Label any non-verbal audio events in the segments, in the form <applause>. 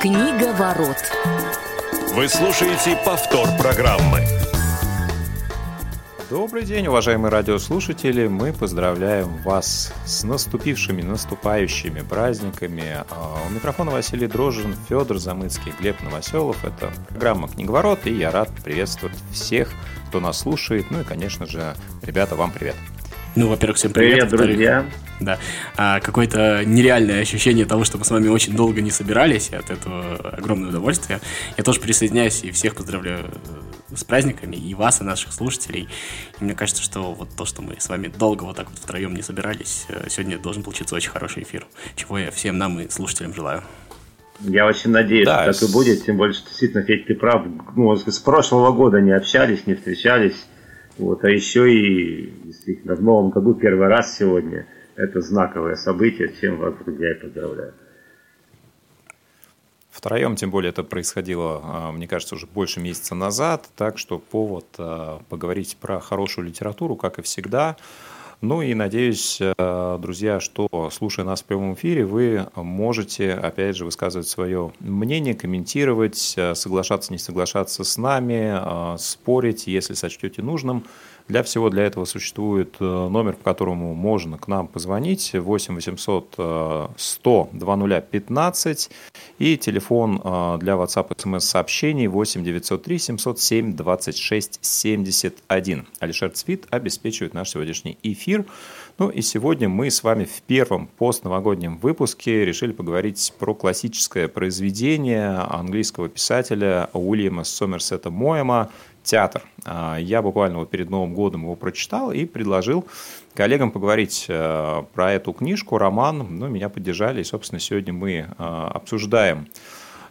Книга ворот. Вы слушаете повтор программы. Добрый день, уважаемые радиослушатели! Мы поздравляем вас с наступившими, наступающими праздниками. А, у микрофона Василий Дрожжин, Федор Замыцкий, Глеб Новоселов. Это программа «Книговорот», и я рад приветствовать всех, кто нас слушает. Ну и, конечно же, ребята, вам привет! Ну, во-первых, всем привет. Привет, друзья. Да. А, какое-то нереальное ощущение того, что мы с вами очень долго не собирались, и от этого огромное удовольствие. Я тоже присоединяюсь и всех поздравляю э, с праздниками, и вас, и наших слушателей. И мне кажется, что вот то, что мы с вами долго вот так вот втроем не собирались, э, сегодня должен получиться очень хороший эфир, чего я всем нам и слушателям желаю. Я очень надеюсь, Да, что так и будет, тем более, что действительно, Федь, ты прав, ну, с прошлого года не общались, не встречались, вот, а еще и, действительно, в новом году первый раз сегодня, это знаковое событие, чем вас, друзья, и поздравляю. Втроем, тем более, это происходило, а, мне кажется, уже больше месяца назад, так что повод а, поговорить про хорошую литературу, как и всегда. Ну и надеюсь, а, друзья, что, слушая нас в прямом эфире, вы можете, опять же, высказывать свое мнение, комментировать, а, соглашаться, не соглашаться с нами, а, спорить, если сочтете нужным. Для всего для этого существует э, номер, по которому можно к нам позвонить 8 800 э, 100 2015 и телефон э, для WhatsApp смс сообщений 8 903 707 26 71. Алишер Цвит обеспечивает наш сегодняшний эфир. Ну и сегодня мы с вами в первом постновогоднем выпуске решили поговорить про классическое произведение английского писателя Уильяма Сомерсета Моэма «Театр». А, Я буквально вот перед Новым годом его прочитал и предложил коллегам поговорить э, про эту книжку, роман. Ну, меня поддержали, и, собственно, сегодня мы э, обсуждаем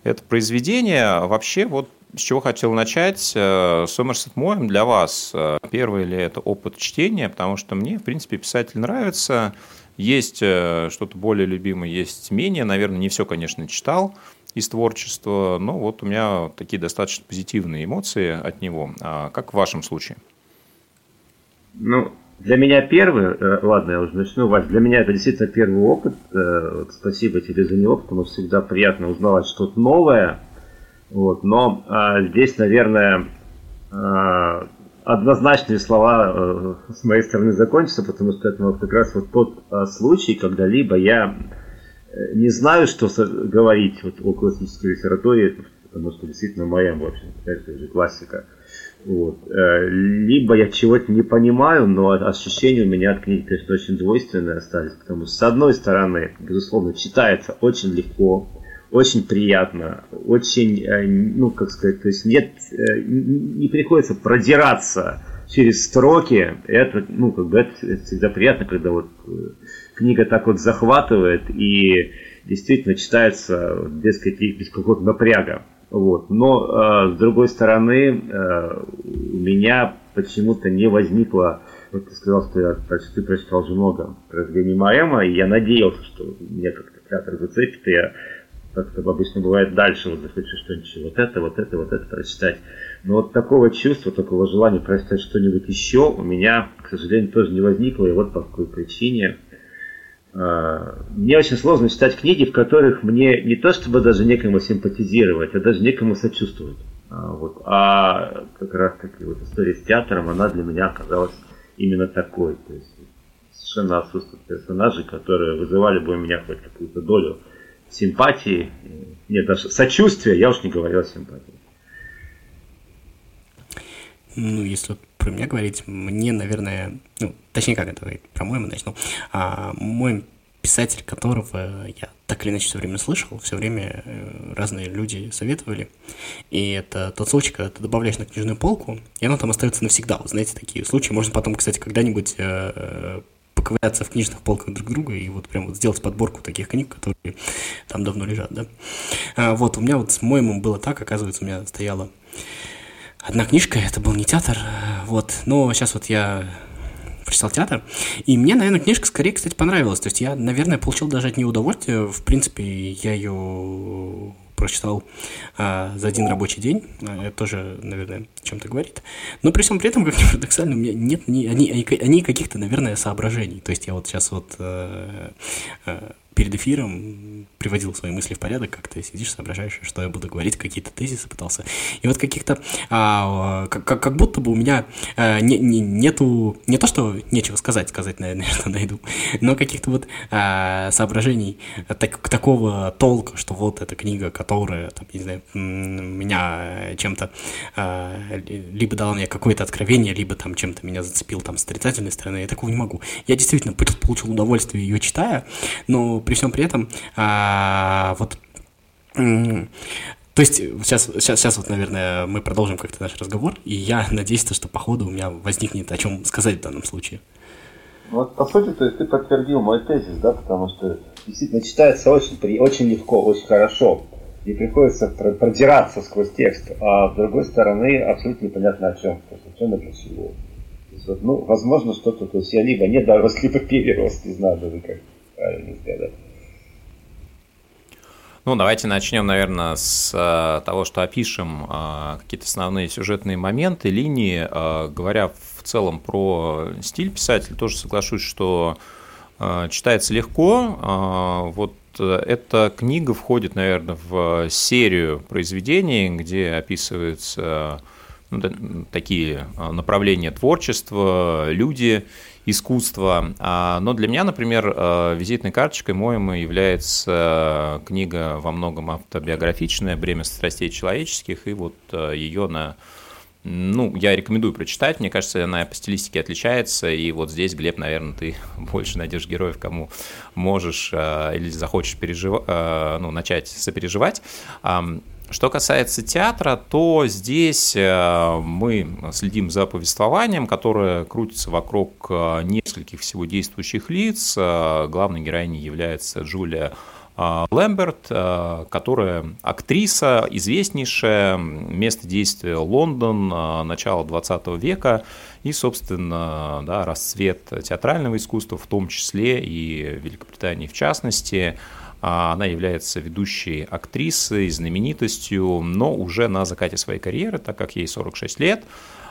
это произведение. Вообще, вот с чего хотел начать. Э, Сомерсет Моэм для вас первый ли это опыт чтения? Потому что мне, в принципе, писатель нравится. Есть что-то более любимое, есть менее. Наверное, не все, конечно, читал из творчества, но вот у меня такие достаточно позитивные эмоции от него. А как в вашем случае? Ну, для меня первый, э, ладно, я уже начну, Вась, для меня это действительно первый опыт, э, вот спасибо тебе за него, потому что всегда приятно узнавать что-то новое, вот, но а, здесь, наверное, а, однозначные слова э, с моей стороны закончатся, потому что это вот как раз вот тот а, случай, когда либо я не знаю, что говорить вот о классической литературе, потому что действительно моя, в общем, это уже классика. Вот. Э, Либо я чего-то не понимаю, но ощущения у меня от книги, конечно, очень двойственные остались, потому что, с одной стороны, безусловно, читается очень легко, очень приятно, очень, э, ну, как сказать, то есть нет, э, не приходится продираться через строки, это, ну, как бы это, всегда приятно, когда вот э, книга так вот захватывает и действительно читается без каких без какого-то напряга. Вот. Но э, с другой стороны, э, у меня почему-то не возникло, вот ты сказал, что я проч- ты прочитал уже много произведений Маэма, и я надеялся, что меня как-то театр зацепит, и я как это обычно бывает дальше, вот захочу что-нибудь вот это, вот это, вот это прочитать. Но вот такого чувства, такого желания прочитать что-нибудь еще у меня, к сожалению, тоже не возникло, и вот по какой причине. А, Мне очень сложно читать книги, в которых мне не то чтобы даже некому симпатизировать, а даже некому сочувствовать. А, вот. а как раз таки вот история с театром, она для меня оказалась именно такой. То есть совершенно отсутствуют персонажи, которые вызывали бы у меня хоть какую-то долю симпатии. Нет, даже сочувствия, я уж не говорил о симпатии. Ну, если вот про меня говорить, мне, наверное, ну, точнее, как это говорить, про Моэма начну. А, мой писатель, которого я так или иначе все время слышал, все время э, разные люди советовали. И это тот случай, когда ты добавляешь на книжную полку, и оно там остается навсегда. Вот знаете, такие случаи. Можно потом, кстати, когда-нибудь э, поковыряться в книжных полках друг друга и вот прям вот сделать подборку таких книг, которые там давно лежат, да. А, вот, у меня вот с Моемом было так, оказывается, у меня стояла одна книжка, это был не театр, э, вот, но сейчас вот я прочитал театр, и мне, наверное, книжка скорее, кстати, понравилась, то есть я, наверное, получил даже от нее удовольствие, в принципе, я ее прочитал а, за один рабочий день, А, это тоже, наверное, чем-то говорит, но при всем при этом, как ни парадоксально, у меня нет ни, они, они каких-то, наверное, соображений, то есть я вот сейчас вот э, э, перед эфиром приводил свои мысли в порядок, как ты сидишь, соображаешь, что я буду говорить, какие-то тезисы пытался. И вот каких-то, а, как, как будто бы у меня а, не, не, нету, не то, что нечего сказать, сказать, наверное, <laughs> что найду, но каких-то вот а, соображений так, такого толка, что вот эта книга, которая, там, не знаю, меня чем-то а, либо дала мне какое-то откровение, либо там чем-то меня зацепил там с отрицательной стороны, я такого не могу. Я действительно получил удовольствие ее читая, но при всем при этом а, вот то есть сейчас, сейчас, сейчас вот, наверное, мы продолжим как-то наш разговор, и я надеюсь, что по ходу у меня возникнет о чем сказать в данном случае. Вот, по сути, то есть ты подтвердил мой тезис, да, потому что действительно читается очень, очень легко, очень хорошо, и приходится продираться сквозь текст, а с другой стороны абсолютно непонятно о чем, то есть о чем всего. Вот, ну, возможно, что-то, то есть я либо не дорос, либо перерос, не знаю даже как правильно сказать. Ну, давайте начнем, наверное, с э, того, что опишем э, какие-то основные сюжетные моменты, линии. Э, говоря в целом про стиль писателя, тоже соглашусь, что читается легко. Вот эта книга входит, наверное, в серию произведений, где описываются ну, такие направления творчества, люди искусства. А, но для меня, например, э, визитной карточкой моему является книга во многом автобиографичная «Бремя страстей человеческих», и вот э, ее на ну, я рекомендую прочитать. Мне кажется, она по стилистике отличается. И вот здесь, Глеб, наверное, ты <laughs> больше найдешь героев, кому можешь э, или захочешь пережив... ну, начать сопереживать. Что касается театра, то здесь э, мы следим за повествованием, которое крутится вокруг э, нескольких всего действующих лиц. Э, главной героиней является Джулия Лэмберт, которая актриса, известнейшая, место действия Лондон, начало 20 века, и, собственно, да, расцвет театрального искусства, в том числе и Великобритании в частности – она является ведущей актрисой, знаменитостью, но уже на закате своей карьеры, так как ей 46 лет.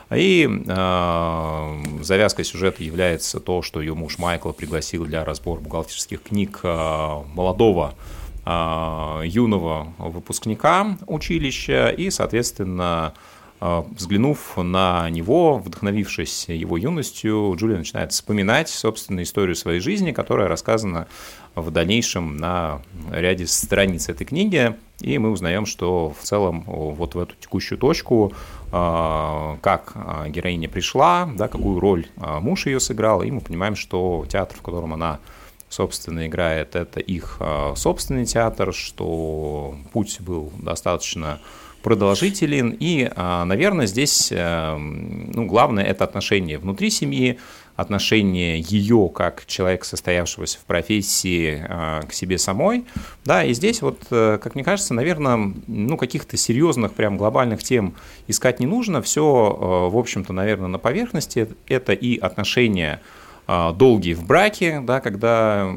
И э, завязкой сюжета является то, что ее муж Майкл пригласил для разбора бухгалтерских книг э, молодого э, юного выпускника училища, и, соответственно, взглянув на него, вдохновившись его юностью, Джулия начинает вспоминать, собственно, историю своей жизни, которая рассказана в дальнейшем на ряде страниц этой книги, и мы узнаем, что в целом вот в эту текущую точку, а, как а, героиня пришла, да, какую роль а, муж ее сыграл, и мы понимаем, что театр, в котором она собственно играет, это их собственный театр, что путь был достаточно продолжителен, и, наверное, здесь э, ну, главное это отношение внутри семьи, отношение ее как человека, состоявшегося в профессии, а, к себе самой. Да, и здесь вот, э, как мне кажется, наверное, ну, каких-то серьезных, прям глобальных тем искать не нужно. Все, э, в общем-то, наверное, на поверхности. Это и отношения а, долгие в браке, да, когда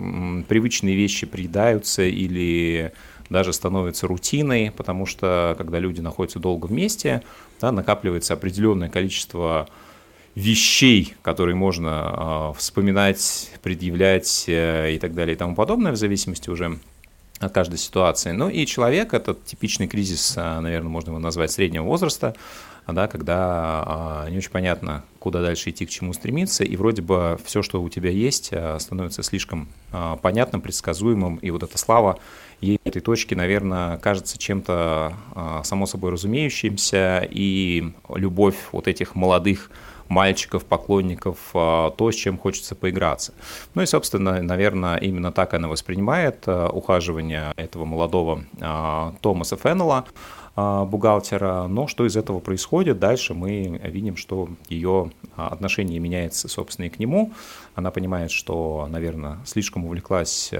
привычные вещи приедаются или даже становятся рутиной, потому что когда люди находятся долго вместе, да, накапливается определенное количество вещей, которые можно э, вспоминать, предъявлять э, и так далее и тому подобное, в зависимости уже от каждой ситуации. Ну и человек, этот типичный кризис, э, наверное, можно его назвать среднего возраста, да, когда не очень понятно, куда дальше идти, к чему стремиться, и вроде бы все, что у тебя есть, становится слишком понятным, предсказуемым, и вот эта слава ей этой точки, наверное, кажется чем-то само собой разумеющимся, и любовь вот этих молодых мальчиков, поклонников, а, то, с чем хочется поиграться. Ну и, собственно, наверное, именно так она воспринимает а, ухаживание этого молодого а, Томаса Феннелла, бухгалтера, но что из этого происходит, дальше мы видим, что ее отношение меняется, собственно, и к нему. Она понимает, что, наверное, слишком увлеклась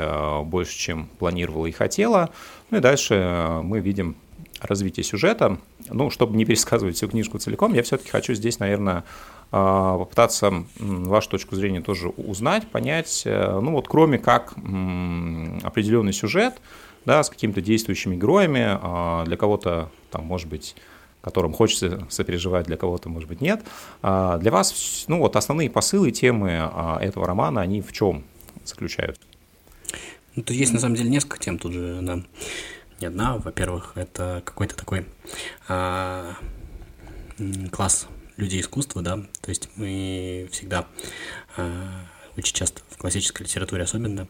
больше, чем планировала и хотела. Ну и дальше мы видим развитие сюжета. Ну, чтобы не пересказывать всю книжку целиком, я все-таки хочу здесь, наверное, попытаться вашу точку зрения тоже узнать, понять, э, ну вот кроме как определенный сюжет, да, с какими-то действующими героями, а, для кого-то там, может быть, которым хочется сопереживать, для кого-то, может быть, нет. А, для вас, ну вот основные посылы, темы этого романа, они в чем заключаются? Ну, тут есть на самом деле несколько тем, тут же она не одна. Во-первых, это какой-то такой а, класс людей искусства, да, то есть мы всегда а, очень часто в классической литературе особенно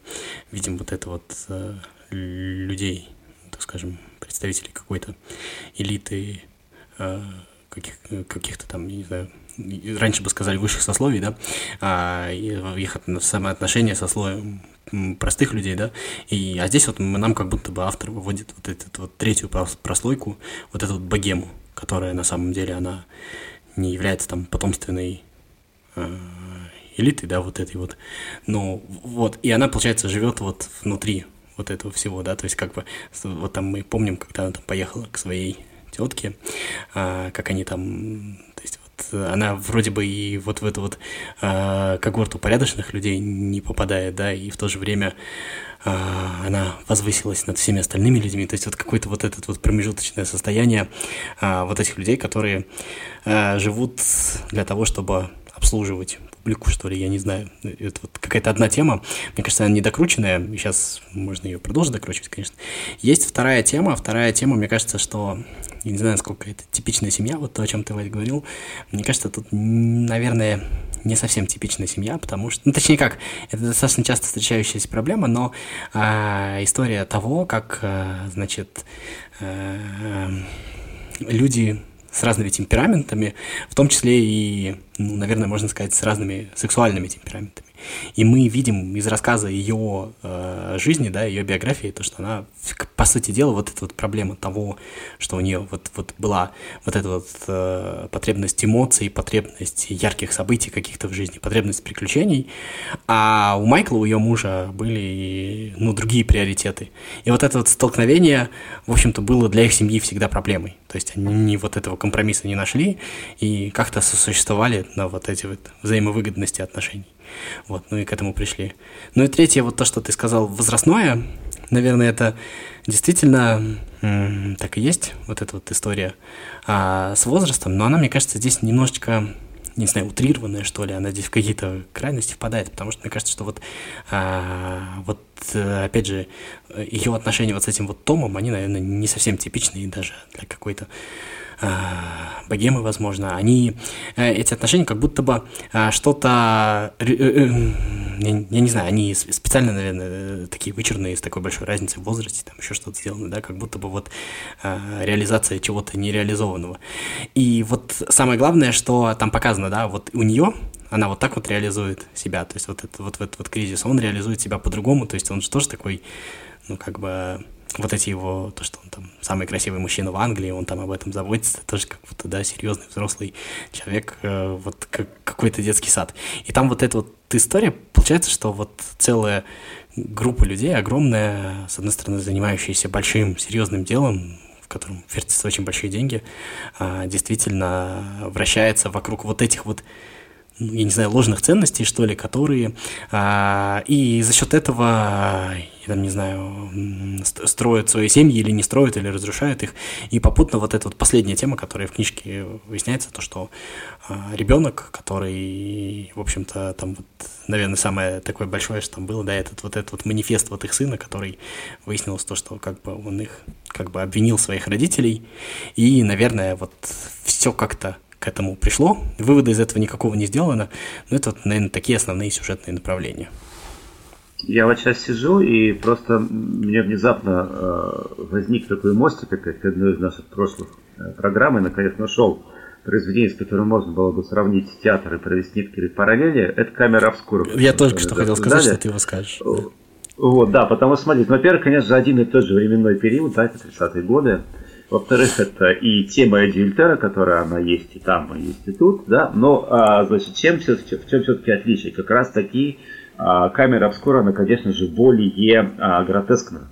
видим вот это вот а, людей, так скажем, представителей какой-то элиты, а, каких, каких-то там, не знаю, раньше бы сказали высших сословий, да, а, их самоотношения со слоем простых людей, да, и, а здесь вот нам как будто бы автор выводит вот эту вот третью прослойку, вот эту вот богему, которая на самом деле она не является там потомственной э, элитой, да, вот этой вот, ну, вот, и она, получается, живет вот внутри вот этого всего, да, то есть как бы, вот там мы помним, когда она там поехала к своей тетке, а, как они там, она вроде бы и вот в эту вот а, когорту порядочных людей не попадает, да, и в то же время а, она возвысилась над всеми остальными людьми, то есть вот какое-то вот это вот промежуточное состояние а, вот этих людей, которые а, живут для того, чтобы обслуживать публику, что ли, я не знаю. Это вот какая-то одна тема. Мне кажется, она недокрученная. Сейчас можно ее продолжить докручивать, конечно. Есть вторая тема. Вторая тема, мне кажется, что... Я не знаю, насколько это типичная семья, вот то, о чем ты, Вадь, говорил. Мне кажется, тут, наверное, не совсем типичная семья, потому что... Ну, точнее как, это достаточно часто встречающаяся проблема, но а, история того, как, а, значит, а, люди с разными темпераментами, в том числе и, ну, наверное, можно сказать, с разными сексуальными темпераментами. И мы видим из рассказа ее э, жизни, да, ее биографии, то, что она, по сути дела, вот эта вот проблема того, что у нее вот, вот была вот эта вот э, потребность эмоций, потребность ярких событий каких-то в жизни, потребность приключений, а у Майкла, у ее мужа были, ну, другие приоритеты. И вот это вот столкновение, в общем-то, было для их семьи всегда проблемой. То есть они вот этого компромисса не нашли и как-то сосуществовали на вот эти вот взаимовыгодности отношений. Вот, ну и к этому пришли. Ну и третье, вот то, что ты сказал, возрастное, наверное, это действительно так и есть, вот эта вот история а, с возрастом, но она, мне кажется, здесь немножечко не знаю, утрированная, что ли, она здесь в какие-то крайности впадает, потому что мне кажется, что вот, а, вот опять же, ее отношения вот с этим вот Томом, они, наверное, не совсем типичные даже для какой-то богемы, возможно, они, э, эти отношения как будто бы что-то, э, э, я, не знаю, они специально, наверное, такие вычурные, с такой большой разницей в возрасте, там еще что-то сделано, да, как будто бы вот реализация чего-то нереализованного. И вот самое главное, что там показано, да, вот у нее она вот так вот реализует себя, то есть вот, это, вот, вот, вот кризис, он реализует себя по-другому, то есть он же тоже такой, ну, как бы вот эти его, то, что он там самый красивый мужчина в Англии, он там об этом заботится, тоже как будто, да, серьезный взрослый человек, э, вот как какой-то детский сад. И там вот эта вот история, получается, что вот целая группа людей, огромная, с одной стороны, занимающаяся большим, серьезным делом, в котором вертятся очень большие деньги, э, действительно вращается вокруг вот этих вот я не знаю, ложных ценностей, что ли, которые... А, и за счет этого, я там не знаю, строят свои семьи или не строят, или разрушают их. И попутно вот эта вот последняя тема, которая в книжке выясняется, то, что а, ребенок, который, в общем-то, там вот, наверное, самое такое большое, что там было, да, этот вот этот вот манифест вот их сына, который выяснилось то, что как бы он их как бы обвинил своих родителей, и, наверное, вот все как-то к этому пришло. Вывода из этого никакого не сделано. Но это, вот, наверное, такие основные сюжетные направления. Я вот сейчас сижу, и просто мне внезапно э, возник такой мостик, опять к одной из наших прошлых э, программ, и наконец нашел произведение, с которым можно было бы сравнить театр и провести некоторые параллели. Это камера обскура. Я только что хотел сказать, что ты его скажешь. Вот, да, потому что, смотрите, во-первых, конечно же, один и тот же временной период, да, это 30-е годы, во-вторых, это и тема Эдди Ильтера, которая она есть и там, и есть и тут, да. Но, а, значит, чем в чем все-таки отличие? Как раз таки а, камера обскура, она, конечно же, более а, гротескна.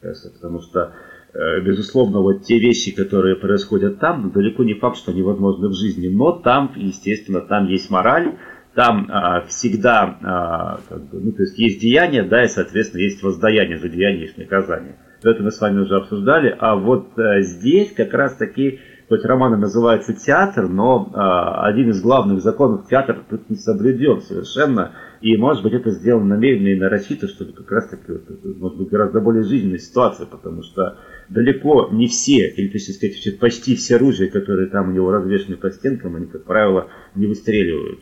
Потому что, э, безусловно, вот те вещи, которые происходят там, далеко не факт, что они возможны в жизни. Но там, естественно, там есть мораль, там а, всегда, а, как бы, ну, то есть есть деяние, да, и, соответственно, есть воздаяние за деяние, есть наказание это мы с вами уже обсуждали. А вот э, здесь как раз таки, хоть роман называется театр, но э, один из главных законов театра тут не соблюден совершенно. И, может быть, это сделано намеренно и нарочито, чтобы как раз таки, вот, может быть, гораздо более жизненная ситуация, потому что далеко не все, или, точнее сказать, почти все ружья, которые там у него развешены по стенкам, они, как правило, не выстреливают.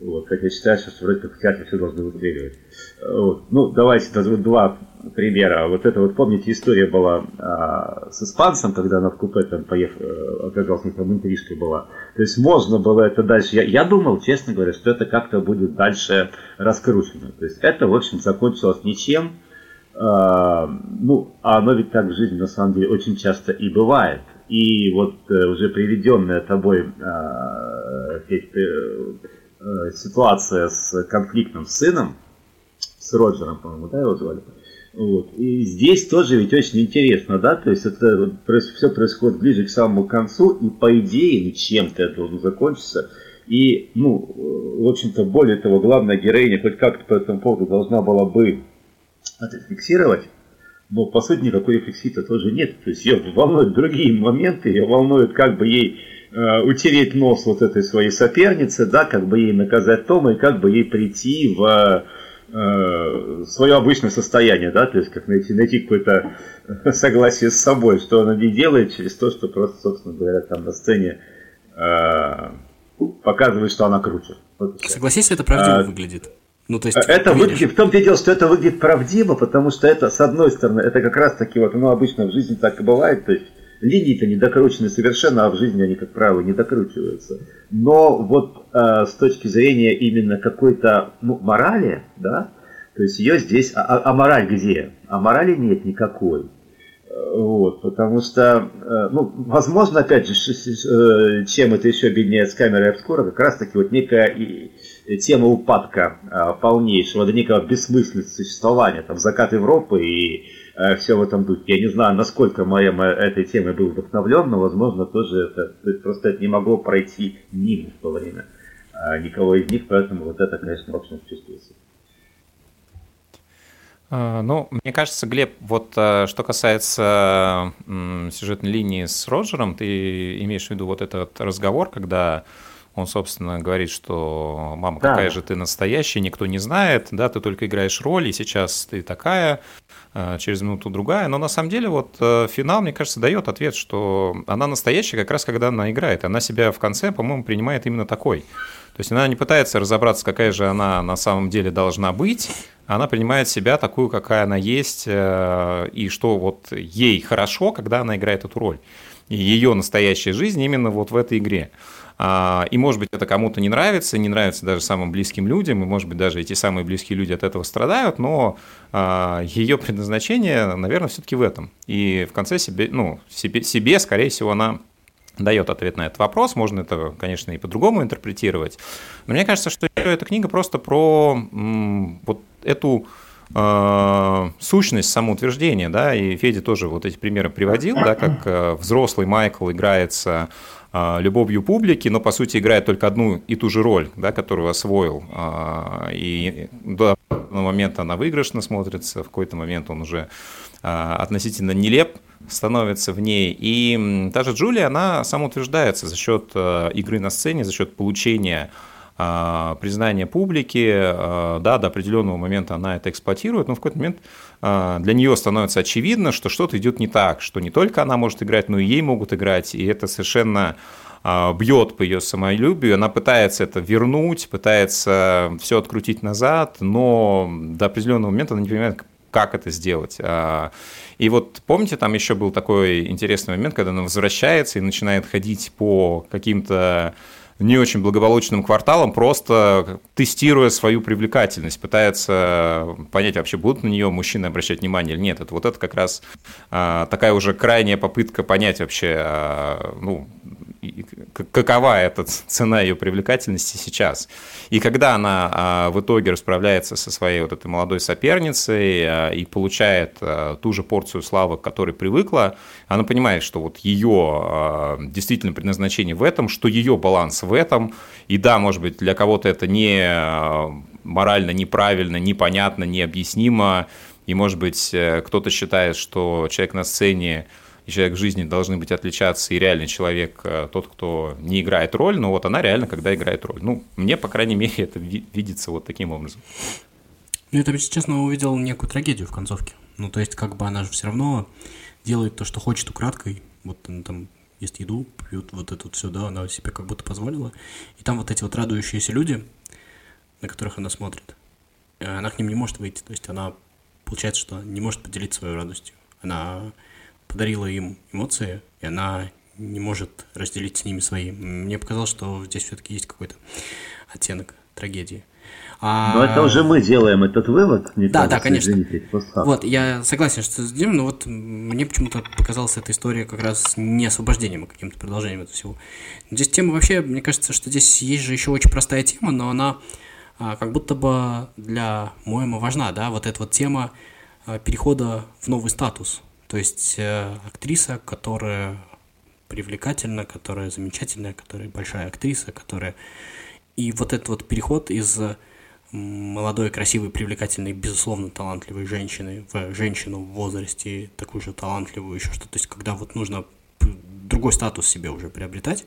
Вот, хотя считается, что вроде как в театре все должны выстреливать. Вот. Ну, давайте два примера. Вот это вот, помните, история была а, с испанцем, когда она в купе там поехал, э, оказалось, там интрижка была. То есть можно было это дальше. Я, я думал, честно говоря, что это как-то будет дальше раскручено. То есть это, в общем, закончилось ничем. А, ну, а оно ведь так в жизни на самом деле очень часто и бывает. И вот э, уже приведенная тобой а, э, ситуация с конфликтом с сыном, с Роджером, по-моему, да, его звали. Вот. И здесь тоже ведь очень интересно, да, то есть это все происходит ближе к самому концу, и по идее, ну, чем-то это должно закончиться. И, ну, в общем-то, более того, главная героиня хоть как-то по этому поводу должна была бы это фиксировать, но, по сути, никакой рефлексии-то тоже нет. То есть ее волнуют другие моменты, ее волнует, как бы ей э, утереть нос вот этой своей соперницы, да, как бы ей наказать Тома, и как бы ей прийти в э, свое обычное состояние, да, то есть как найти, найти какое-то <laughs> согласие с собой, что она не делает через то, что просто, собственно говоря, там на сцене э, показывает, что она круче. Вот Согласись, это правдиво а, выглядит. Ну, то есть, это выглядит, в том -то дело, что это выглядит правдиво, потому что это, с одной стороны, это как раз таки вот, ну, обычно в жизни так и бывает, то есть линии-то не докручены совершенно, а в жизни они, как правило, не докручиваются. Но вот э, с точки зрения именно какой-то ну, морали, да, то есть ее здесь, а, а, а мораль где? А морали нет никакой. Вот, потому что, э, ну, возможно, опять же, э, чем это еще объединяет с камерой обскура, как раз таки вот некая тема упадка полнейшего, до некого бессмысленности существования, там, закат Европы и э, все в этом духе. Я не знаю, насколько моя этой темой был вдохновлен, но, возможно, тоже это, просто это не могло пройти мимо в то время а, никого из них, поэтому вот это, конечно, общем чувствуется. А, ну, мне кажется, Глеб, вот э, что касается сюжетной линии с Роджером, ты имеешь в виду вот этот разговор, когда он, собственно, говорит, что мама, да. какая же ты настоящая, никто не знает, да, ты только играешь роль, и сейчас ты такая, э, через минуту другая. Но на самом деле вот э, финал, мне кажется, дает ответ, что она настоящая как раз когда она играет. Она себя в конце, по-моему, принимает именно такой. То есть она не пытается разобраться, какая же она на самом деле должна быть, она принимает себя такую, какая она есть, э, и что вот ей хорошо, когда она играет эту роль. И ее настоящая жизнь именно вот в этой игре. А, и, может быть, это кому-то не нравится, не нравится даже самым близким людям, и, может быть, даже эти самые близкие люди от этого страдают, но а, ее предназначение, наверное, все-таки в этом. И в конце себе, ну, себе, себе, скорее всего, она дает ответ на этот вопрос. Можно это, конечно, и по-другому интерпретировать. Но мне кажется, что эта книга просто про вот эту э, сущность самоутверждения, да, и Федя тоже вот эти примеры приводил, да, как э, взрослый Майкл играется любовью публики, но по сути играет только одну и ту же роль, да, которую освоил. А, и до момента она выигрышно смотрится, в какой-то момент он уже а, относительно нелеп становится в ней. И та же Джулия, она самоутверждается за счет игры на сцене, за счет получения а, признание публики, а, да, до определенного момента она это эксплуатирует, но в какой-то момент а, для нее становится очевидно, что что-то идет не так, что не только она может играть, но и ей могут играть, и это совершенно бьет по ее самолюбию, она пытается это вернуть, пытается все открутить назад, но до определенного момента она не понимает, как это сделать. И вот помните, там еще был такой интересный момент, когда она возвращается и начинает ходить по каким-то не очень благополучным кварталом, просто тестируя свою привлекательность, пытается понять, вообще будут на нее мужчины обращать внимание или нет. Это вот это как раз а, такая уже крайняя попытка понять вообще, а, ну, какова эта цена ее привлекательности сейчас. И когда она а, в итоге расправляется со своей вот этой молодой соперницей а, и получает а, ту же порцию славы, к которой привыкла, она понимает, что вот ее действительно предназначение в этом, что ее баланс в этом, и да, может быть, для кого-то это не морально неправильно, непонятно, необъяснимо, и, может быть, э, кто-то считает, что человек на сцене и человек в жизни должны быть отличаться, и реальный человек э, тот, кто не играет роль, но вот она реально, когда играет роль. Ну, мне, по крайней мере, <laughs> это видится вот таким образом. Ну, это, если честно, увидел некую трагедию в концовке. Ну, то есть, как бы она же все равно делает то, что хочет украдкой. Вот она там ест еду, пьет вот это вот все, да, она себе как будто позволила. И там вот эти вот радующиеся люди, на которых она смотрит, э, она к ним не может выйти. То есть она, получается, что не может поделиться своей радостью. Она подарила им эмоции, и она не может разделить с ними свои. Мне показалось, что здесь все-таки есть какой-то оттенок трагедии. А... Но это уже мы делаем этот вывод. Не да, кажется, да, конечно. Извините, вот, я согласен, что с но вот мне почему-то показалась эта история как раз не освобождением, а каким-то продолжением этого всего. Здесь тема вообще, мне кажется, что здесь есть же еще очень простая тема, но она а, как будто бы для Моэма важна, да, вот эта вот тема а, перехода в новый статус. То есть э, актриса, которая привлекательна, которая замечательная, которая большая актриса, которая... И вот этот вот переход из молодой, красивой, привлекательной, безусловно, талантливой женщины в женщину в возрасте, такую же талантливую, еще что-то. То есть, когда вот нужно другой статус себе уже приобретать,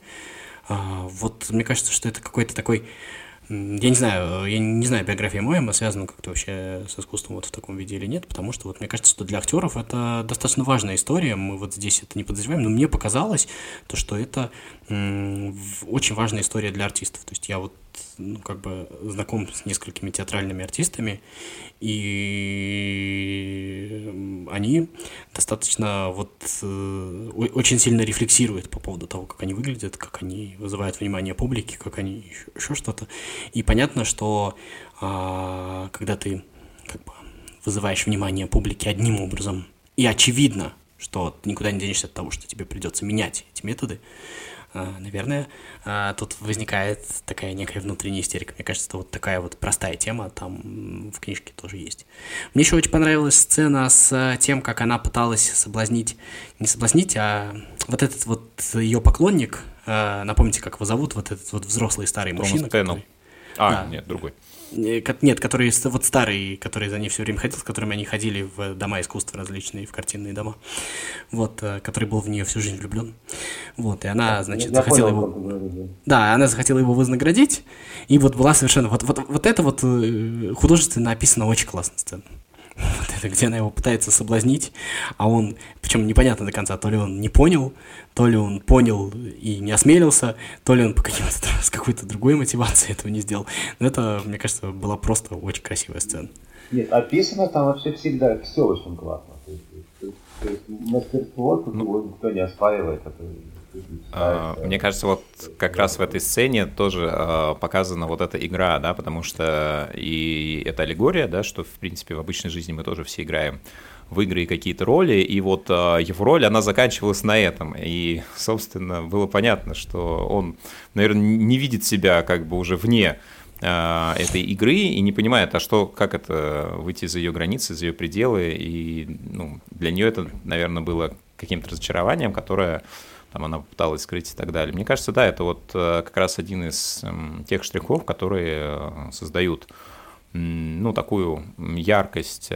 а, вот мне кажется, что это какой-то такой я не знаю, я не знаю, биография Моэма связана как-то вообще с искусством вот в таком виде или нет, потому что вот мне кажется, что для актеров это достаточно важная история, мы вот здесь это не подозреваем, но мне показалось то, что это очень важная история для артистов. То есть я вот ну, как бы знаком с несколькими театральными артистами, и они достаточно вот э, очень сильно рефлексируют по поводу того, как они выглядят, как они вызывают внимание публики, как они еще, еще что-то. И понятно, что а, когда ты как бы вызываешь внимание публики одним образом, и очевидно, что ты никуда не денешься от того, что тебе придется менять эти методы, наверное, а, тут возникает такая некая внутренняя истерика. Мне кажется, это вот такая вот простая тема там в книжке тоже есть. Мне еще очень понравилась сцена с тем, как она пыталась соблазнить, не соблазнить, а вот этот вот ее поклонник, а, напомните, как его зовут, вот этот вот взрослый старый Томас мужчина. Который... А, да. нет, другой. Э, нет, который вот старый, который за ней все время ходил, с которыми они ходили в дома искусства различные, в картинные дома. Вот, э, который был в нее всю жизнь влюблен. Вот, и она, значит, Я захотела понял, его... Да, она захотела его вознаградить, и вот была совершенно... Вот, вот, вот это вот э, художественно описано очень классно сцена. Вот это, где она его пытается соблазнить, а он, причем непонятно до конца, то ли он не понял, то ли он понял и не осмелился, то ли он по каким-то <laughs> с какой-то другой мотивацией этого не сделал. Но это, мне кажется, была просто очень красивая сцена. Нет, описано там вообще всегда все очень классно. То есть, то есть, то есть мастерство тут ну, никто не оспаривает. Это мне кажется, вот как раз в этой сцене тоже а, показана вот эта игра, да, потому что и это аллегория, да, что, в принципе, в обычной жизни мы тоже все играем в игры какие-то роли, и вот а, его роль, она заканчивалась на этом, и, собственно, было понятно, что он, наверное, не видит себя как бы уже вне этой игры и не понимает, а что, как это выйти за ее границы, за ее пределы, и ну, для нее это, наверное, было каким-то разочарованием, которое там она пыталась скрыть и так далее. Мне кажется, да, это вот э, как раз один из эм, тех штрихов, которые э, создают ну, такую яркость, э,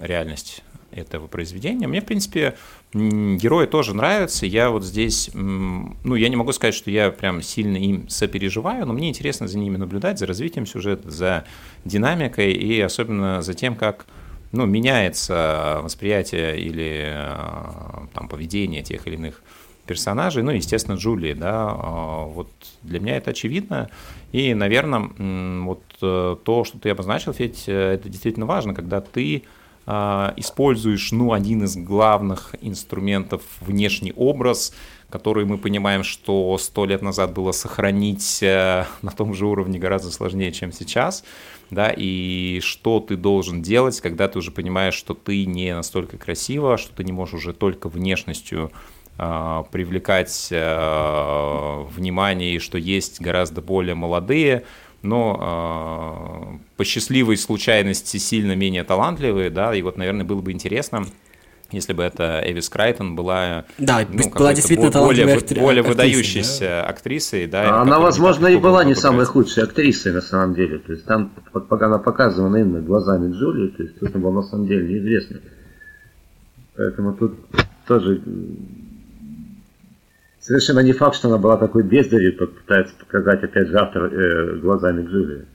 реальность этого произведения. Мне, в принципе, герои тоже нравятся. Я вот здесь, ну, я не могу сказать, что я прям сильно им сопереживаю, но мне интересно за ними наблюдать, за развитием сюжета, за динамикой и особенно за тем, как ну, меняется восприятие или э, там, поведение тех или иных персонажей, ну, естественно, Джулии, да, а, вот для меня это очевидно, и, наверное, вот э, то, что ты обозначил, Федь, э, это действительно важно, когда ты используешь, ну, один из главных инструментов внешний образ, который мы понимаем, что сто лет назад было сохранить на том же уровне гораздо сложнее, чем сейчас, да, и что ты должен делать, когда ты уже понимаешь, что ты не настолько красива, что ты не можешь уже только внешностью э, привлекать э, внимание, и что есть гораздо более молодые, но э, по счастливой случайности сильно менее талантливые, да, и вот, наверное, было бы интересно если бы это Эвис Крайтон была, да, ну, была действительно более, более, более выдающейся да? актрисой. Да, она, возможно, и была не самой худшей актрисой на самом деле. То есть там, пока она показывана именно глазами Джулии, то есть это было на самом деле неизвестно. Поэтому тут тоже совершенно не факт, что она была такой бездарью, как пытается показать, опять же, автор э, глазами Джулии.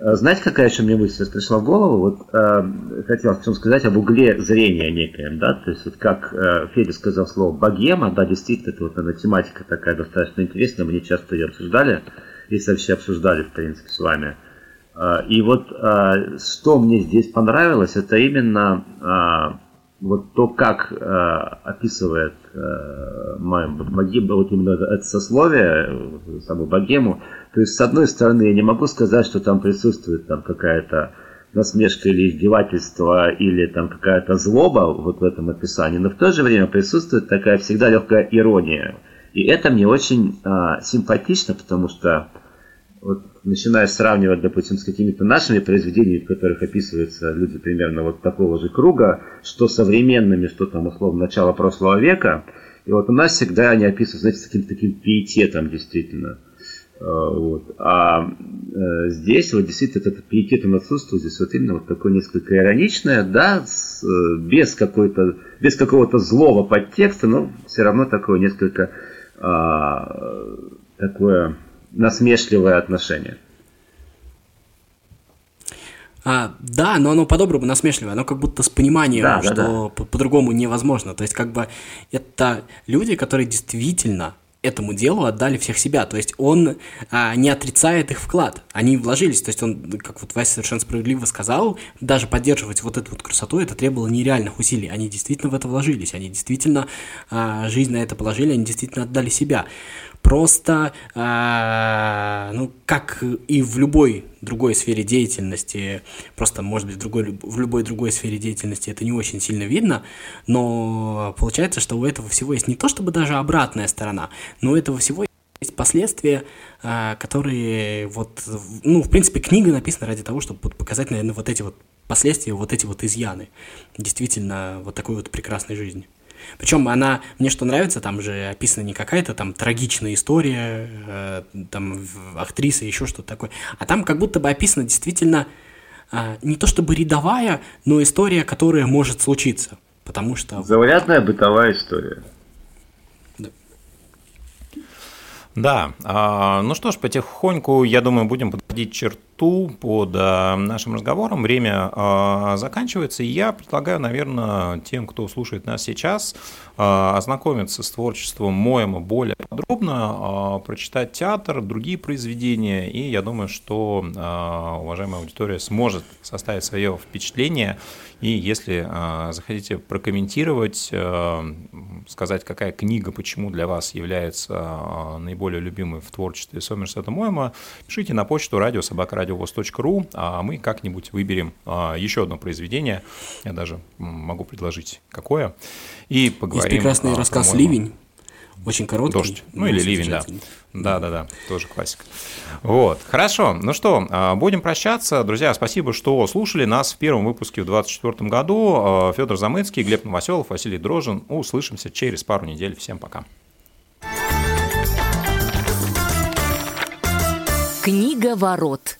А знаете, какая еще мне мысль пришла в голову? Вот э, хотел чем сказать об угле зрения некоем, да, то есть вот как э, Федя сказал слово богема, да, действительно, это вот она тематика такая достаточно интересная, мы не часто ее обсуждали, если вообще обсуждали, в принципе, с вами. Э, и вот э, что мне здесь понравилось, это именно вот то, как э, описывает э, богема, вот именно это сословие, саму богему, то есть, с одной стороны, я не могу сказать, что там присутствует там какая-то насмешка или издевательство, или там какая-то злоба вот в этом описании, но в то же время присутствует такая всегда легкая ирония. И это мне очень а, симпатично, потому что вот начиная сравнивать, допустим, с какими-то нашими произведениями, в которых описываются люди примерно вот такого же круга, что современными, что там, условно, начала прошлого века, и вот у нас всегда они описывают, знаете, с каким-то таким пиететом действительно. А, вот. А э, здесь вот действительно этот пиетет он отсутствует, здесь вот именно вот такое несколько ироничное, да, с, э, без какой-то, без какого-то злого подтекста, но все равно такое несколько а, такое насмешливое отношение. А, да, но оно по-доброму насмешливое, оно как будто с пониманием, да, что да, да. по-другому невозможно. То есть, как бы это люди, которые действительно этому делу отдали всех себя. То есть он а, не отрицает их вклад. Они вложились. То есть он, как вот Вася совершенно справедливо сказал, даже поддерживать вот эту вот красоту, это требовало нереальных усилий. Они действительно в это вложились. Они действительно а, жизнь на это положили, они действительно отдали себя. Просто, э, ну, как и в любой другой сфере деятельности, просто, может быть, в, другой, в любой другой сфере деятельности это не очень сильно видно, но получается, что у этого всего есть не то чтобы даже обратная сторона, но у этого всего есть последствия, э, которые вот, ну, в принципе, книга написана ради того, чтобы показать, наверное, вот эти вот последствия, вот эти вот изъяны действительно вот такой вот прекрасной жизни. Причем она, мне что нравится, там же описана не какая-то там трагичная история, э, там актриса, еще что-то такое, а там как будто бы описана действительно э, не то чтобы рядовая, но история, которая может случиться. Потому что... Заурядная бытовая история. Да, а, ну что ж, потихоньку, я думаю, будем подводить черту под а, нашим разговором. Время а, заканчивается, и я предлагаю, наверное, тем, кто слушает нас сейчас, ознакомиться с творчеством Моема более подробно, прочитать театр, другие произведения, и я думаю, что уважаемая аудитория сможет составить свое впечатление. И если э, захотите прокомментировать, э, сказать, какая книга, почему для вас является э, наиболее любимой в творчестве Сомерсета Моема, пишите на почту радиособакарадиовоз.ру, а мы как-нибудь выберем э, еще одно произведение. Я даже могу предложить какое. И поговорим. Есть прекрасный рассказ «Ливень». Очень короткий. Дождь. Ну или ливень, да. Да, да, да, тоже классика. Вот, хорошо. Ну что, а, будем прощаться. Друзья, спасибо, что слушали нас в первом выпуске в 2024 году. А, Федор Замыцкий, Глеб Новоселов, Василий Дрожин. Услышимся через пару недель. Всем пока. Книга ворот.